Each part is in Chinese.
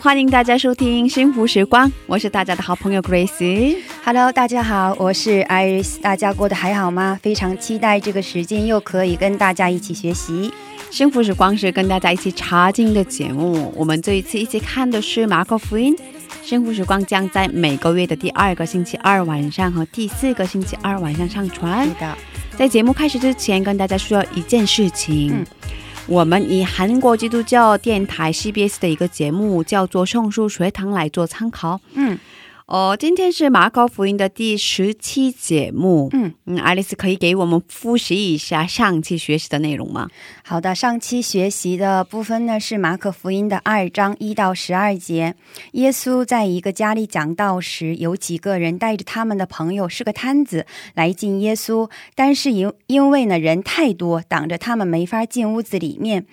欢迎大家收听幸福时光，我是大家的好朋友 Grace。Hello，大家好，我是 Iris，大家过得还好吗？非常期待这个时间又可以跟大家一起学习。幸福时光是跟大家一起查经的节目，我们这一次一起看的是马可福音。幸福时光将在每个月的第二个星期二晚上和第四个星期二晚上上传。的，在节目开始之前，跟大家说一件事情。嗯我们以韩国基督教电台 CBS 的一个节目叫做《圣书学堂》来做参考。嗯哦，今天是马可福音的第十期节目。嗯嗯，爱丽丝可以给我们复习一下上期学习的内容吗？好的，上期学习的部分呢是马可福音的二章一到十二节。耶稣在一个家里讲道时，有几个人带着他们的朋友是个摊子来进耶稣，但是因因为呢人太多，挡着他们没法进屋子里面。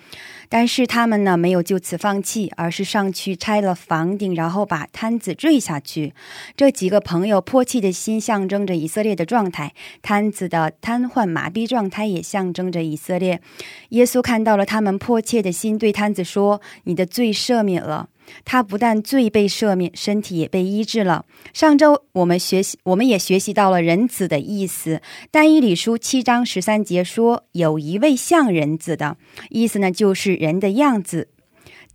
但是他们呢没有就此放弃，而是上去拆了房顶，然后把摊子坠下去。这几个朋友迫切的心象征着以色列的状态，摊子的瘫痪麻痹状态也象征着以色列。耶稣看到了他们迫切的心，对摊子说：“你的罪赦免了。”他不但罪被赦免，身体也被医治了。上周我们学习，我们也学习到了人子的意思。但以理书七章十三节说，有一位像人子的，意思呢就是人的样子。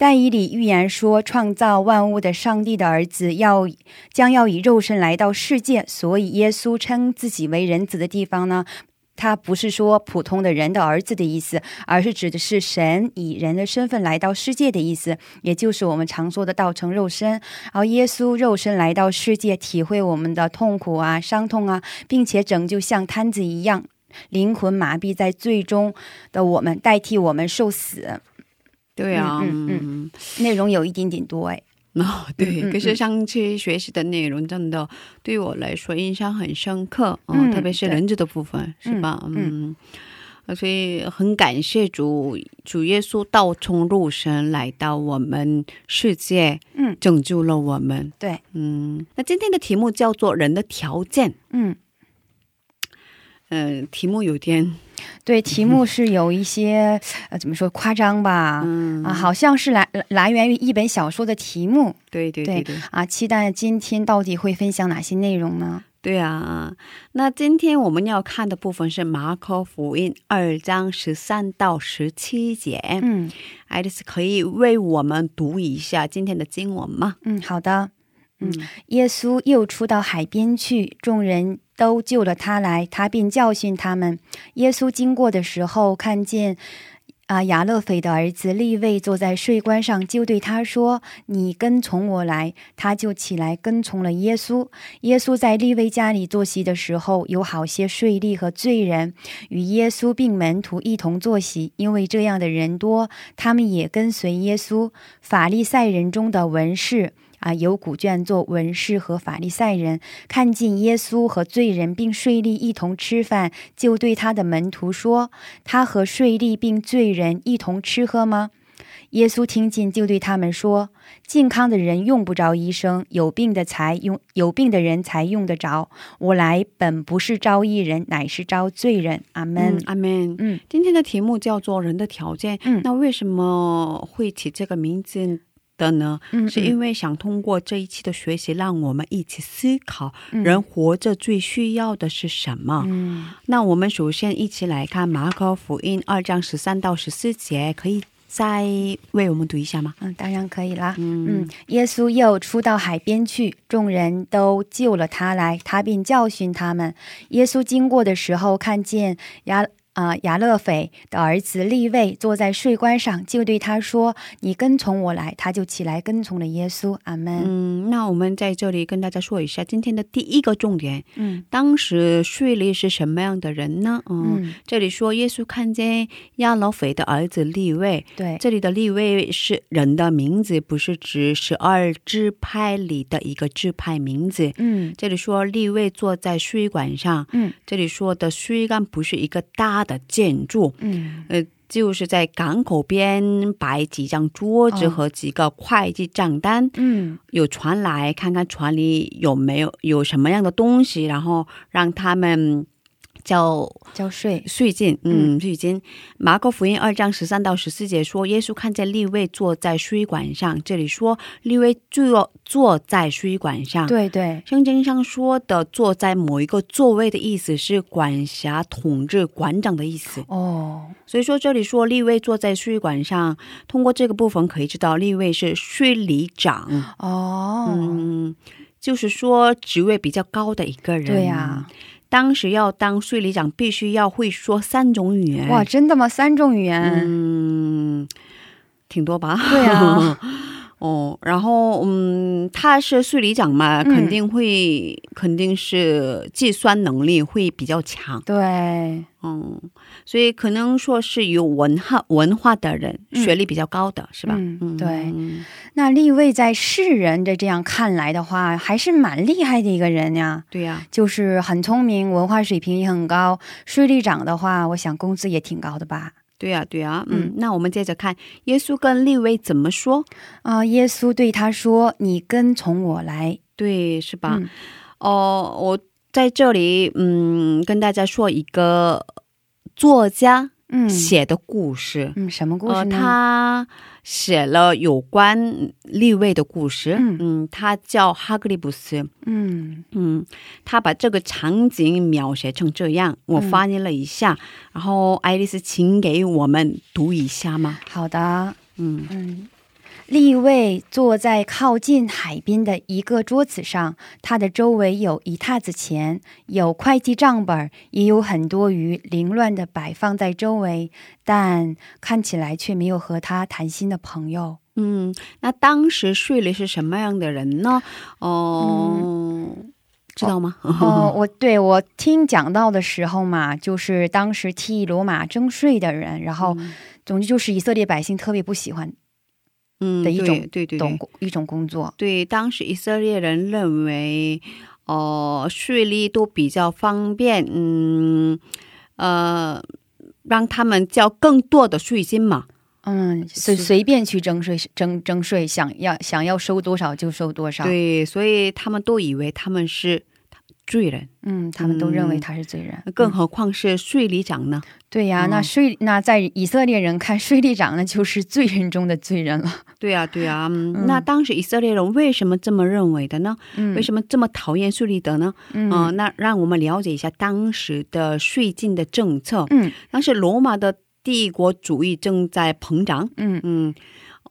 但以理预言说，创造万物的上帝的儿子要将要以肉身来到世界，所以耶稣称自己为人子的地方呢，他不是说普通的人的儿子的意思，而是指的是神以人的身份来到世界的意思，也就是我们常说的道成肉身。而耶稣肉身来到世界，体会我们的痛苦啊、伤痛啊，并且拯救像摊子一样。灵魂麻痹在最终的我们，代替我们受死。对啊，嗯嗯内容有一点点多哎，哦，对，可是上期学习的内容真的对我来说印象很深刻，嗯嗯，特别是人质的部分，是吧？嗯嗯。呃所以很感谢主，主耶稣道从肉身来到我们世界，嗯拯救了我们。对，嗯，那今天的题目叫做“人的条件嗯，”。嗯、题目有点，对，题目是有一些呃怎么说夸张吧，嗯啊，好像是来来源于一本小说的题目对对对对啊，期待今天到底会分享哪些内容呢？对啊。那今天我们要看的部分是马可福音二章十三到十七节。嗯爱丽丝可以为我们读一下今天的经文吗？嗯，好的。嗯，耶稣又出到海边去，众人都救了他来，他便教训他们。耶稣经过的时候，看见啊亚勒斐的儿子利位坐在税关上，就对他说：“你跟从我来。”他就起来跟从了耶稣。耶稣在利位家里坐席的时候，有好些税吏和罪人与耶稣并门徒一同坐席，因为这样的人多，他们也跟随耶稣。法利赛人中的文士。啊，有古卷做文士和法利赛人看见耶稣和罪人并税吏一同吃饭，就对他的门徒说：“他和税吏并罪人一同吃喝吗？”耶稣听见，就对他们说：“健康的人用不着医生，有病的才用有病的人才用得着。我来本不是招义人，乃是招罪人。”阿门。嗯，阿门。嗯今天的题目叫做“人的条件”。嗯那为什么会起这个名字的呢？嗯是因为想通过这一期的学习，让我们一起思考嗯人活着最需要的是什么。嗯那我们首先一起来看马可福音二章十三到十四节，可以再为我们读一下吗？嗯，当然可以啦。嗯嗯，耶稣又出到海边去，众人都救了他来，他便教训他们。耶稣经过的时候，看见亚啊、亚勒斐的儿子利位坐在税官上，就对他说：“你跟从我来。”他就起来跟从了耶稣。阿门。嗯，那我们在这里跟大家说一下今天的第一个重点。嗯当时税吏是什么样的人呢？嗯，嗯，这里说耶稣看见亚勒斐的儿子利位，对，这里的利位是人的名字，不是指十二支派里的一个支派名字。嗯这里说利位坐在税馆上，嗯这里说的税干不是一个大的建筑，嗯。呃，就是在港口边摆几张桌子哦和几个会计账单，嗯。有船来看看船里有没有有什么样的东西，然后让他们交交税。税金，嗯，税金。马可福音二章十三到十四节说，耶稣看见利位坐在水管上，这里说利位坐坐在水管上。对对，圣经上说的坐在某一个座位的意思是管辖、统治、馆长的意思。哦，所以说这里说利位坐在税管上，通过这个部分可以知道利位是税里长。哦，嗯，就是说职位比较高的一个人。对呀、当时要当税理长，必须要会说三种语言。哇，真的吗？三种语言？嗯，挺多吧？对啊。哦，然后嗯，他是税理长嘛，嗯肯定会，肯定是计算能力会比较强。对，嗯，所以可能说是有文化文化的人，嗯学历比较高的、是吧？嗯对嗯那立位在世人的这样看来的话，还是蛮厉害的一个人呀。对呀、就是很聪明，文化水平也很高。税吏长的话，我想工资也挺高的吧？对呀、对呀、嗯嗯那我们接着看耶稣跟利威怎么说？啊、耶稣对他说：“你跟从我来。对，是吧？嗯哦，我在这里，嗯，跟大家说一个作家”嗯写的故事。嗯，什么故呃，事呢？他写了有关立位的故事。嗯他叫哈格里布斯。嗯嗯，他把这个场景描写成这样，我嗯翻译了一下。然后，爱丽丝，请给我们读一下吗？好的。嗯嗯，立位坐在靠近海边的一个桌子上，他的周围有一沓子钱，有会计账本，也有很多鱼凌乱的摆放在周围，但看起来却没有和他谈心的朋友。嗯，那当时税吏是什么样的人呢？哦、知道吗？哦，我对我听讲到的时候嘛，就是当时替罗马征税的人，然后总之就是以色列百姓特别不喜欢嗯，的一种对对对对一种工作。对，当时以色列人认为，呃，税率都比较方便，嗯，呃，让他们交更多的税金嘛。嗯，随随便去征税，征征税，想要想要收多少就收多少。，对，所以他们都以为他们是罪人，嗯，他们都认为嗯他是罪人。更嗯何况是税吏长呢？对呀、嗯那税那在以色列人看，税吏长那就是罪人中的罪人了。对呀、对呀、那当时以色列人为什么这么认为的呢？嗯，为什么这么讨厌税吏德呢？嗯嗯、那让我们了解一下当时的税金的政策。嗯当时罗马的帝国主义正在膨胀。嗯嗯，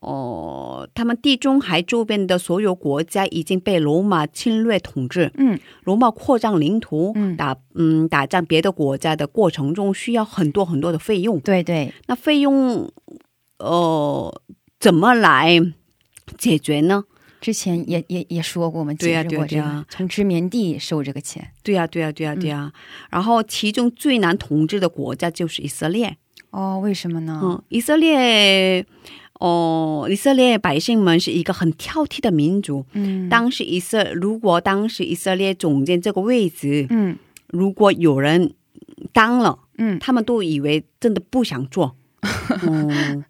哦，他们地中海周边的所有国家已经被罗马侵略统治。嗯罗马扩张领土，嗯打嗯打仗别的国家的过程中需要很多很多的费用。对对，那费用，呃，怎么来解决呢？之前也也也说过，我们对呀解释过这个，对呀对呀从殖民地收这个钱。对呀、对呀、对呀、对呀、然后其中最难统治的国家就是以色列。哦，为什么呢？嗯，以色列，哦，以色列百姓们是一个很挑剔的民族。嗯，当时以色如果当时以色列总监这个位置，嗯如果有人当了，嗯他们都以为真的不想做。哦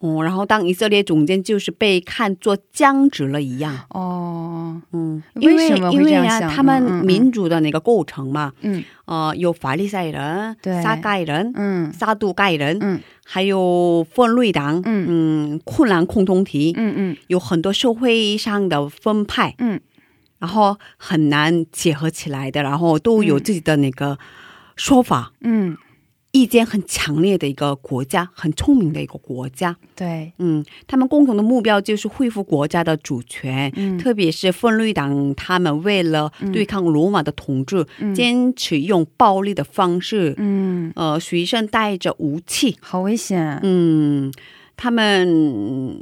哦，然后当以色列总监就是被看作僵直了一样。哦嗯，因为什么会因为呀他们民主的那个构成嘛，嗯呃，有法利赛人、对撒盖人、嗯撒杜盖人，嗯还有分类党，嗯嗯，困难共同体，嗯嗯有很多社会上的分派，嗯然后很难结合起来的，然后都有自己的那个说法。嗯意见很强烈的一个国家，很聪明的一个国家。对，嗯，他们共同的目标就是恢复国家的主权，嗯。特别是分绿党，他们为了对抗罗马的统治，嗯。坚持用暴力的方式，嗯，呃，随身带着武器，好危险。嗯，他们嗯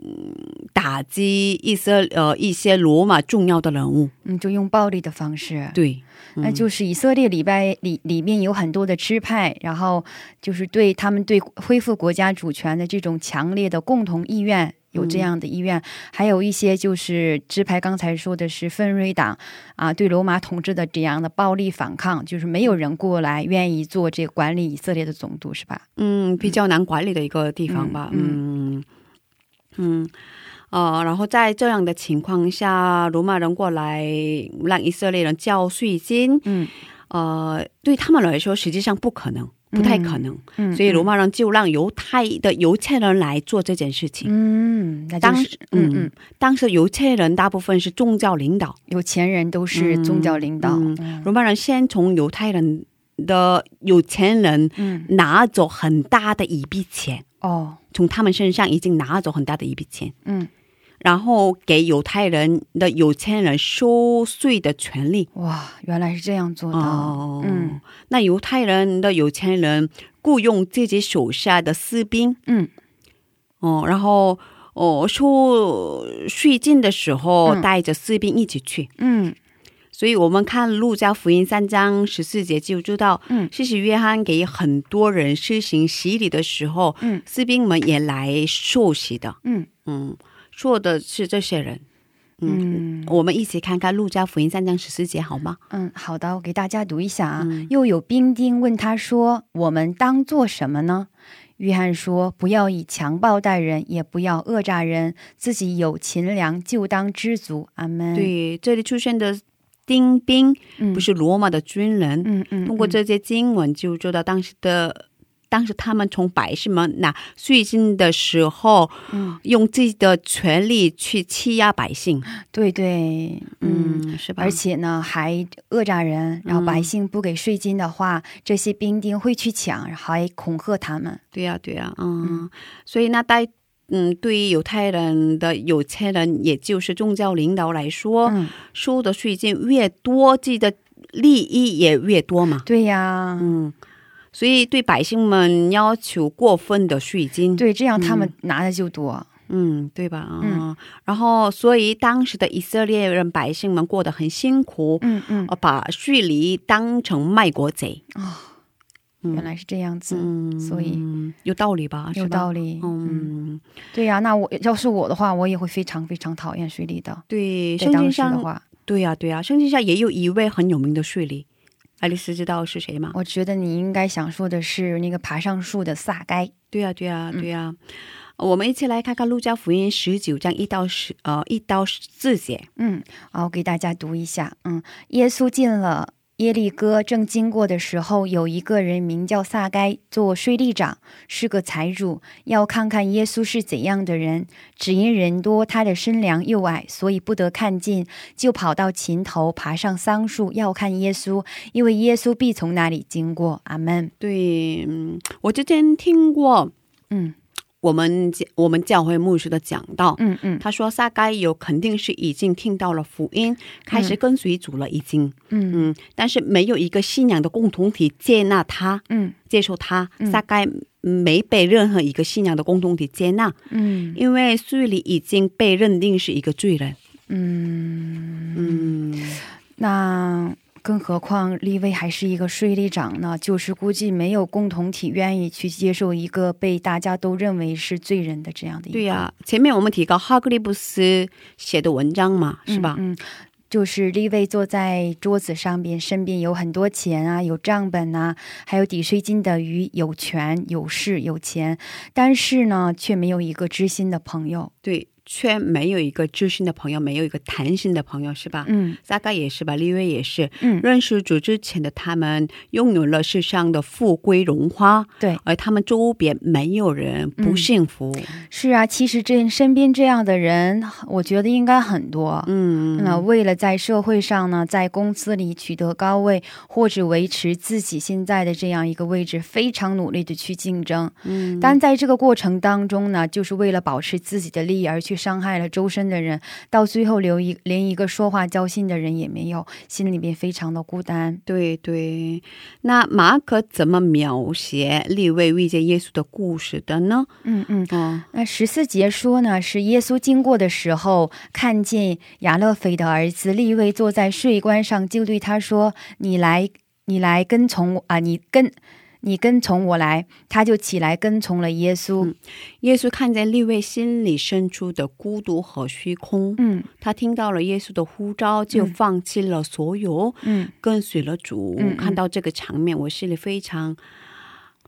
打击一些呃一些罗马重要的人物，嗯，就用暴力的方式。对，那就是以色列礼拜里里面有很多的支派，然后就是对他们对恢复国家主权的这种强烈的共同意愿。有这样的意愿，还有一些就是支派，刚才说的是分瑞党啊，对罗马统治的这样的暴力反抗，就是没有人过来愿意做这个管理以色列的总督，是吧？嗯，比较难管理的一个地方吧，嗯嗯。呃，然后在这样的情况下，罗马人过来让以色列人交税金，嗯呃，对他们来说实际上不可能，不太可能，嗯，所以罗马人就让犹太的犹太人来做这件事情。嗯，当时嗯嗯，当时犹太人大部分是宗教领导，有钱人都是宗教领导，罗马人先从犹太人的有钱人嗯拿走很大的一笔钱，哦，从他们身上已经拿走很大的一笔钱，嗯，然后给犹太人的有钱人收税的权利。哇，原来是这样做的，哦，嗯，那犹太人的有钱人雇佣自己手下的士兵，嗯。哦，然后哦收税金的时候嗯。带着士兵一起去。嗯所以我们看路加福音三章十四节就知道，嗯施洗约翰给很多人施行洗礼的时候，嗯士兵们也来受洗的。嗯嗯，说的是这些人。嗯我们一起看看路加福音三章十四节好吗？嗯，好的，我给大家读一下啊。嗯又有兵丁问他说：“我们当做什么呢？”约翰说：“不要以强暴待人，也不要讹诈人，自己有勤粮就当知足。”阿门。，对，这里出现的丁兵嗯不是罗马的军人。嗯嗯，通过这些经文就知道当时的。当时他们从百姓们拿税金的时候，嗯用自己的权力去欺压百姓，对对，嗯。嗯，是吧？而且呢，还讹诈人，然后百姓不给税金的话，这些兵丁会去抢，还恐吓他们。对呀、对呀、嗯，所以那带嗯，对于犹太人的有钱人，也就是宗教领导来说，嗯，收的税金越多，自己的利益也越多嘛。对呀，嗯，所以对百姓们要求过分的税金，对，这样他们拿的就多。嗯，对吧？啊、嗯然后所以当时的以色列人百姓们过得很辛苦，嗯嗯，呃，把税吏当成卖国贼。嗯原来是这样子，嗯，所以有道理吧？有道理。嗯，嗯，对呀、那我要是我的话，我也会非常非常讨厌税吏的。对，在当圣经上，时的话，对呀、对呀、圣经上也有一位很有名的税吏，爱丽丝知道是谁吗？我觉得你应该想说的是那个爬上树的撒该。对呀、对呀、嗯对呀、我们一起来看看路加福音十九章一到十呃一到四节。嗯，好，我给大家读一下。嗯，耶稣进了耶利哥，正经过的时候，有一个人名叫撒该，做税吏长，是个财主，要看看耶稣是怎样的人。只因人多，他的身量又矮，所以不得看近，就跑到琴头，爬上桑树，要看耶稣，因为耶稣必从那里经过。阿门。对，嗯，我之前听过嗯我们我们教会牧师的讲道，嗯嗯。他说撒该有肯定是已经听到了福音，开始跟随主了，已经，嗯。嗯，但是没有一个信仰的共同体接纳他，嗯。接受他，嗯。撒该没被任何一个信仰的共同体接纳，嗯。因为罪里已经被认定是一个罪人，嗯，嗯，那更何况立威还是一个税吏长呢？就是估计没有共同体愿意去接受一个被大家都认为是罪人的这样的一个，对呀、前面我们提到哈格利布斯写的文章嘛，是吧？嗯。嗯就是立位坐在桌子上边，身边有很多钱啊，有账本啊，还有抵税金的鱼，有权有势有钱，但是呢，却没有一个知心的朋友。对，却没有一个知心的朋友，没有一个谈心的朋友，是吧？嗯大概也是吧，利未也是。嗯，认识主之前的他们拥有了世上的富贵荣华，对，而他们周边没有人不幸福。是啊，其实这身边这样的人，我觉得应该很多。嗯，那为了在社会上呢，在公司里取得高位，或者维持自己现在的这样一个位置，非常努力的去竞争。嗯，但在这个过程当中呢，就是为了保持自己的利益而去伤害了周身的人，到最后留一连一个说话交心的人也没有，心里面非常的孤单。对对。那马可怎么描写利未遇见耶稣的故事的呢？嗯嗯。哦，那十四节说呢，是耶稣经过的时候，看见亚勒腓的儿子利未坐在税关上，就对他说：“你来，你来跟从啊，你跟，你跟从我来。”他就起来跟从了耶稣。嗯耶稣看见利未心里深处的孤独和虚空，嗯他听到了耶稣的呼召，就嗯放弃了所有，嗯跟随了主。看到这个场面，我心里非常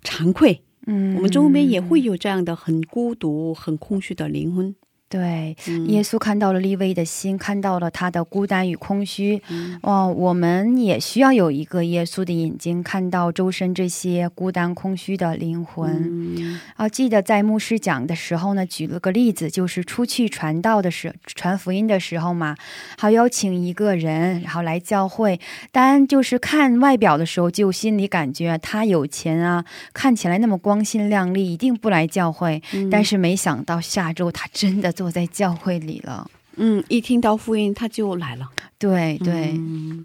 惭愧。嗯，我们周边也会有这样的很孤独、很空虚的灵魂。对。嗯耶稣看到了利未的心，看到了他的孤单与空虚。嗯哦，我们也需要有一个耶稣的眼睛，看到周身这些孤单空虚的灵魂。嗯啊，记得在牧师讲的时候呢，举了个例子，就是出去传道的时传福音的时候嘛，好邀请一个人，然后来教会，但就是看外表的时候，就心里感觉他有钱啊，看起来那么光鲜亮丽，一定不来教会。嗯但是没想到下周他真的坐在教会里了。嗯，一听到福音他就来了。对对，嗯，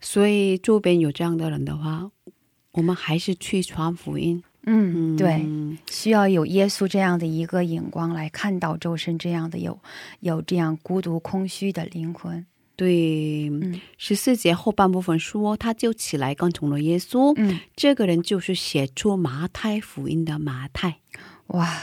所以周边有这样的人的话，我们还是去传福音。嗯，对。嗯需要有耶稣这样的一个眼光来看到周身这样的有有这样孤独空虚的灵魂。对，嗯十四节后半部分说，他就起来跟从了耶稣。嗯，这个人就是写出马太福音的马太。哇，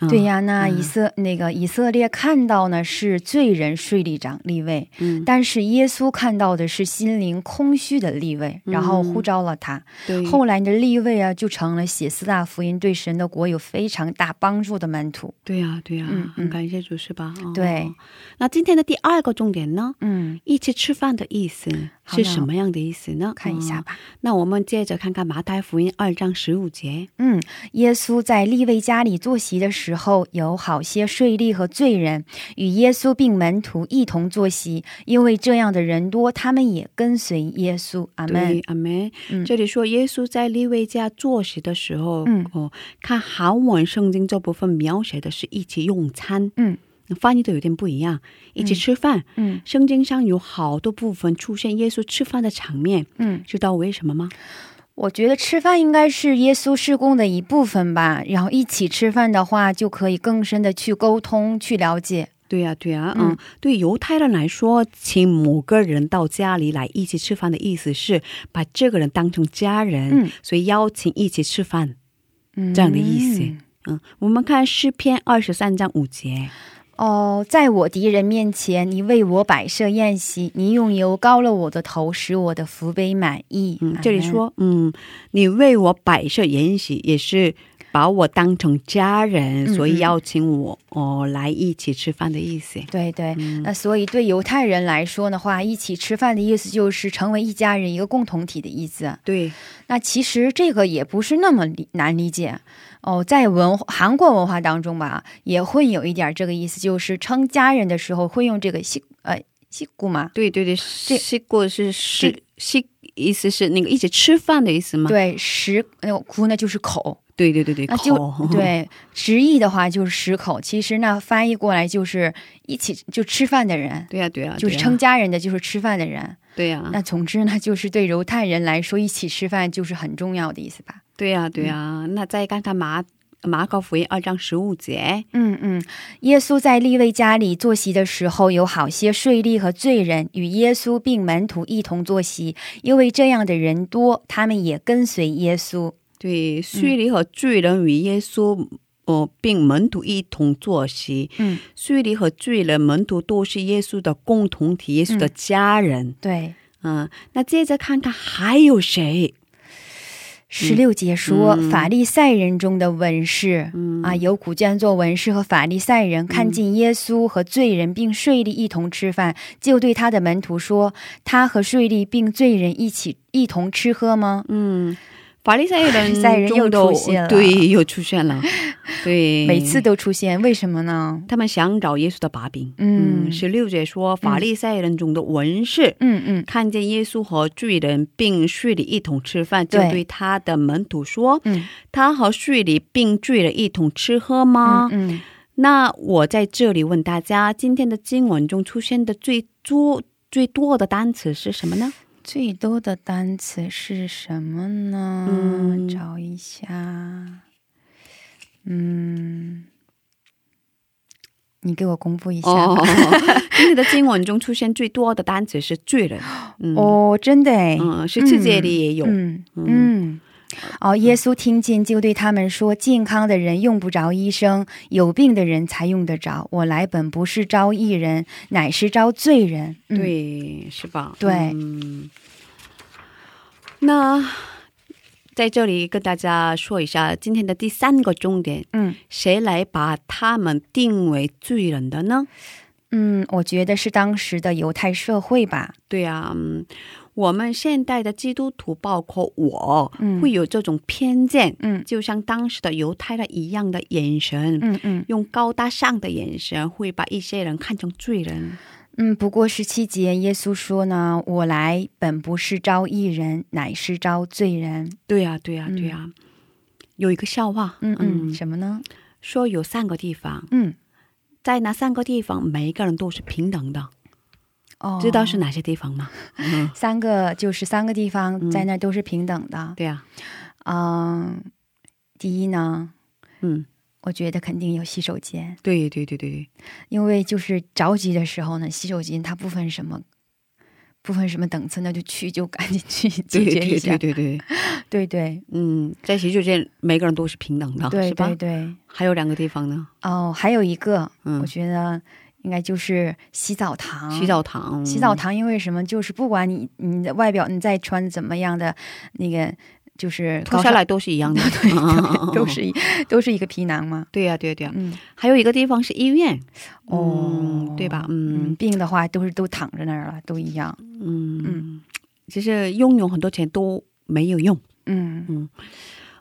嗯。对呀，那嗯。以色、那个以色列看到呢是罪人税吏长立位，嗯，但是耶稣看到的是心灵空虚的立位，然后嗯呼召了他。对，后来的立位啊，就成了写四大福音对神的国有非常大帮助的门徒。对呀、对呀、嗯感谢主是吧？哦对，那今天的第二个重点呢？嗯，一起吃饭的意思是什么样的意思呢？看一下吧。哦那我们接着看看马太福音二章十五节。嗯，耶稣在利未家里坐席的时候，有好些税吏和罪人与耶稣并门徒一同坐席，因为这样的人多，他们也跟随耶稣。阿门。，阿门。嗯这里说耶稣在利未家坐席的时候，嗯哦，看韩文圣经这部分描写的是一起用餐，嗯，翻译的有点不一样，一起吃饭。嗯圣经上有好多部分出现耶稣吃饭的场面，嗯，知道为什么吗？我觉得吃饭应该是耶稣施工的一部分吧。然后一起吃饭的话，就可以更深的去沟通、去了解。对呀、对呀、嗯嗯，对犹太人来说，请某个人到家里来一起吃饭的意思是把这个人当成家人，嗯所以邀请一起吃饭。嗯，这样的意思嗯，我们看诗篇二十三章五节，哦，在我敌人面前，你为我摆设宴席，你用油膏了我的头，使我的福杯满意。嗯，这里说，嗯，你为我摆设宴席，也是把我当成家人，嗯所以邀请我哦来一起吃饭的意思。对对。嗯那所以对犹太人来说的话，一起吃饭的意思就是成为一家人，一个共同体的意思。对，那其实这个也不是那么理难理解哦，在文韩国文化当中吧，也会有一点这个意思，就是称家人的时候会用这个西呃西姑嘛，对对对，这吃过是食食，意思是那个一起吃饭的意思吗？对食那个哭呢就是口，对对对对，那就，对直译的话就是十口，其实呢翻译过来就是一起就吃饭的人。对呀对呀，就是称家人的，就是吃饭的人。对呀那总之呢，就是对犹太人来说，一起吃饭就是很重要的意思吧。对呀对呀。那再看看马马可福音二章十五节，嗯嗯，耶稣在利未家里坐席的时候，有好些税吏和罪人与耶稣并门徒一同坐席，因为这样的人多，他们也跟随耶稣。对，税吏和罪人与耶稣。哦，并门徒一同坐席，嗯，税吏和罪人、门徒都是耶稣的共同体，耶稣的家人。对，嗯，那接着看看还有谁？十六节说，嗯。法利赛人中的文士、嗯。啊，有古卷做文士和法利赛人看见耶稣和罪人并税吏一同吃饭，就对他的门徒说：“他和税吏并罪人一起一同吃喝吗？嗯，法利赛人又中出现了对，又出现了，对，？”每次都出现，为什么呢？他们想找耶稣的把柄。嗯嗯，十六节说，法利赛人中的文士。嗯嗯看见耶稣和罪人并税里一同吃饭，就对对他的门徒说嗯：“他和税里并罪人一同吃喝吗？”嗯嗯那我在这里问大家，今天的经文中出现的最多最多的单词是什么呢？最多的单词是什么呢？嗯找一下。嗯，你给我公布一下吧。哦，今天的经文中出现最多的单词是罪人。嗯，哦，真的哎。嗯，十七节里也有。嗯嗯。哦，耶稣听见就对他们说：“健康的人用不着医生，有病的人才用得着。我来本不是招义人，乃是招罪人。嗯”对，是吧？对嗯，那在这里跟大家说一下今天的第三个重点，嗯谁来把他们定为罪人的呢？嗯，我觉得是当时的犹太社会吧。对呀、嗯，我们现代的基督徒，包括我，嗯会有这种偏见，嗯就像当时的犹太人一样的眼神，嗯嗯用高大上的眼神，会把一些人看成罪人。嗯。不过十七节，耶稣说呢：“我来本不是招义人，乃是招罪人。对呀、对呀、嗯对呀、有一个笑话，嗯”嗯什么呢？说有三个地方，嗯在那三个地方，每一个人都是平等的，哦，知道是哪些地方吗？嗯，三个就是三个地方嗯在那都是平等的。对呀、嗯，第一呢，嗯，我觉得肯定有洗手间，对对对对对，因为就是着急的时候呢，洗手间它不分什么。不分什么等次，那就去就赶紧去 解对对决一下。对对对，对对嗯，在洗手间每个人都是平等的，对对？对。还有两个地方呢，哦，还有一个，嗯我觉得应该就是洗澡堂。洗澡堂，洗澡堂，因为什么？就是不管你你的外表你再穿怎么样的那个，就是脱下来都是一样的，对 对，都是一都是一个皮囊嘛。对呀、对呀、对呀、嗯，还有一个地方是医院，哦嗯，对吧？嗯，嗯病的话都是都躺在那儿了，都一样。嗯嗯其实拥有很多钱都没有用。嗯嗯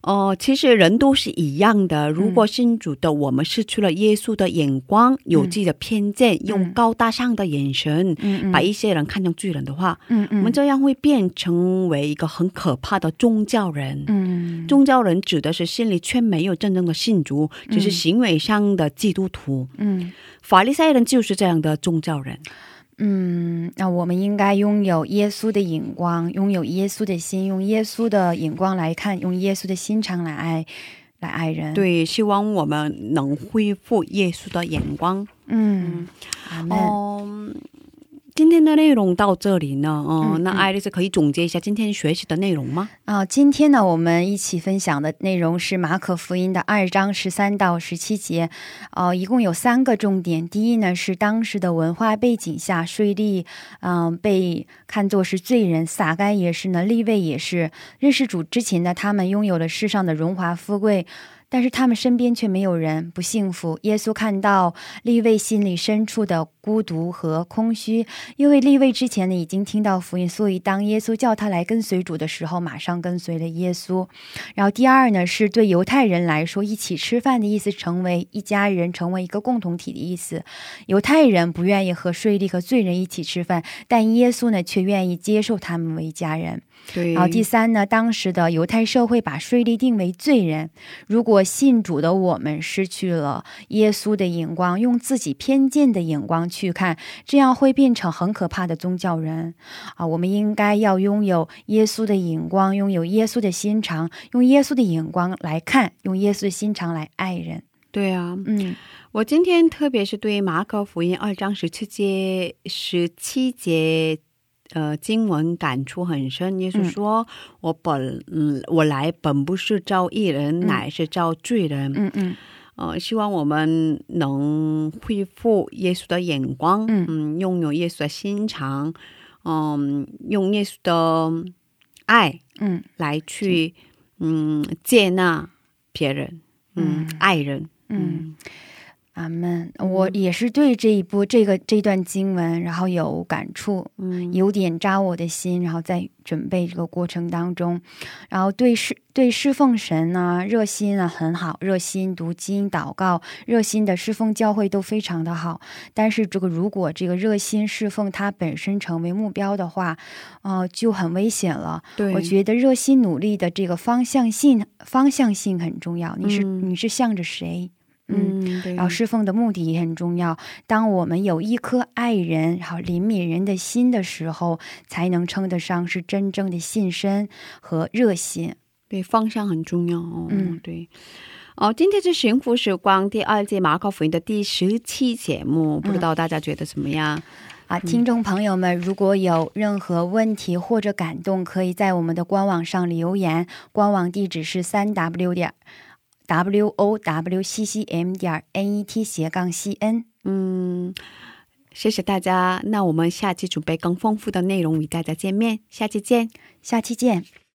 哦、其实人都是一样的。如果信主的我们失去了耶稣的眼光，有自己的偏见，用高大上的眼神、把一些人看成巨人的话，嗯嗯我们这样会变成为一个很可怕的宗教人。嗯宗教人指的是心里却没有真正的信主，只是行为上的基督徒。嗯法利赛人就是这样的宗教人。嗯，那我们应该拥有耶稣的眼光，拥有耶稣的心，用耶稣的眼光来看，用耶稣的心肠来爱，来爱人。，对，希望我们能恢复耶稣的眼光。嗯，阿门。哦，今天的内容到这里呢。哦、嗯嗯那爱丽丝可以总结一下今天学习的内容吗？啊，今天呢，我们一起分享的内容是马可福音的二章十三到十七节，呃，一共有三个重点。第一呢，是当时的文化背景下，税吏，嗯、被看作是罪人，撒该也是呢，利位也是。认识主之前呢，他们拥有了世上的荣华富贵。但是他们身边却没有人，不幸福。耶稣看到利位心里深处的孤独和空虚，因为立位之前呢已经听到福音，所以当耶稣叫他来跟随主的时候，马上跟随了耶稣。然后第二呢，是对犹太人来说，一起吃饭的意思，成为一家人，成为一个共同体的意思。犹太人不愿意和税吏和罪人一起吃饭，但耶稣呢却愿意接受他们为家人。对然后第三呢，当时的犹太社会把税吏定为罪人。如果信主的我们失去了耶稣的眼光，用自己偏见的眼光去看，这样会变成很可怕的宗教人啊！我们应该要拥有耶稣的眼光，拥有耶稣的心肠，用耶稣的眼光来看，用耶稣的心肠来爱人。对啊，嗯我今天特别是对马可福音二章十七节十七节。呃，经文感触很深。耶稣说：“我本嗯，我来本不是招义人，嗯乃是招罪人。嗯嗯呃，希望我们能恢复耶稣的眼光，嗯。拥有耶稣的心肠，嗯，用耶稣的爱嗯来去，嗯，接纳别人，嗯，爱人，嗯。阿门，我也是对这一波这个这段经文，然后有感触，嗯，有点扎我的心。然后在准备这个过程当中，然后对侍对侍奉神呢，热心啊很好，热心读经祷告，热心的侍奉教会都非常的好。但是这个如果这个热心侍奉它本身成为目标的话，呃，就很危险了。对，我觉得热心努力的这个方向性方向性很重要。你是你是向着谁？嗯，然后侍奉的目的也很重要。当我们有一颗爱人、然后怜悯人的心的时候，才能称得上是真正的信身和热心。对，方向很重要哦。嗯，对。哦，今天是《幸福时光》第二届马可福音的第十期节目，不知道大家觉得怎么样？啊，听众朋友们，如果有任何问题或者感动，可以在我们的官网上留言，官网地址是三 w 点。W o w c c m 点 n e t 斜杠 c n，嗯，谢谢大家。那我们下期准备更丰富的内容与大家见面，下期见，下期见。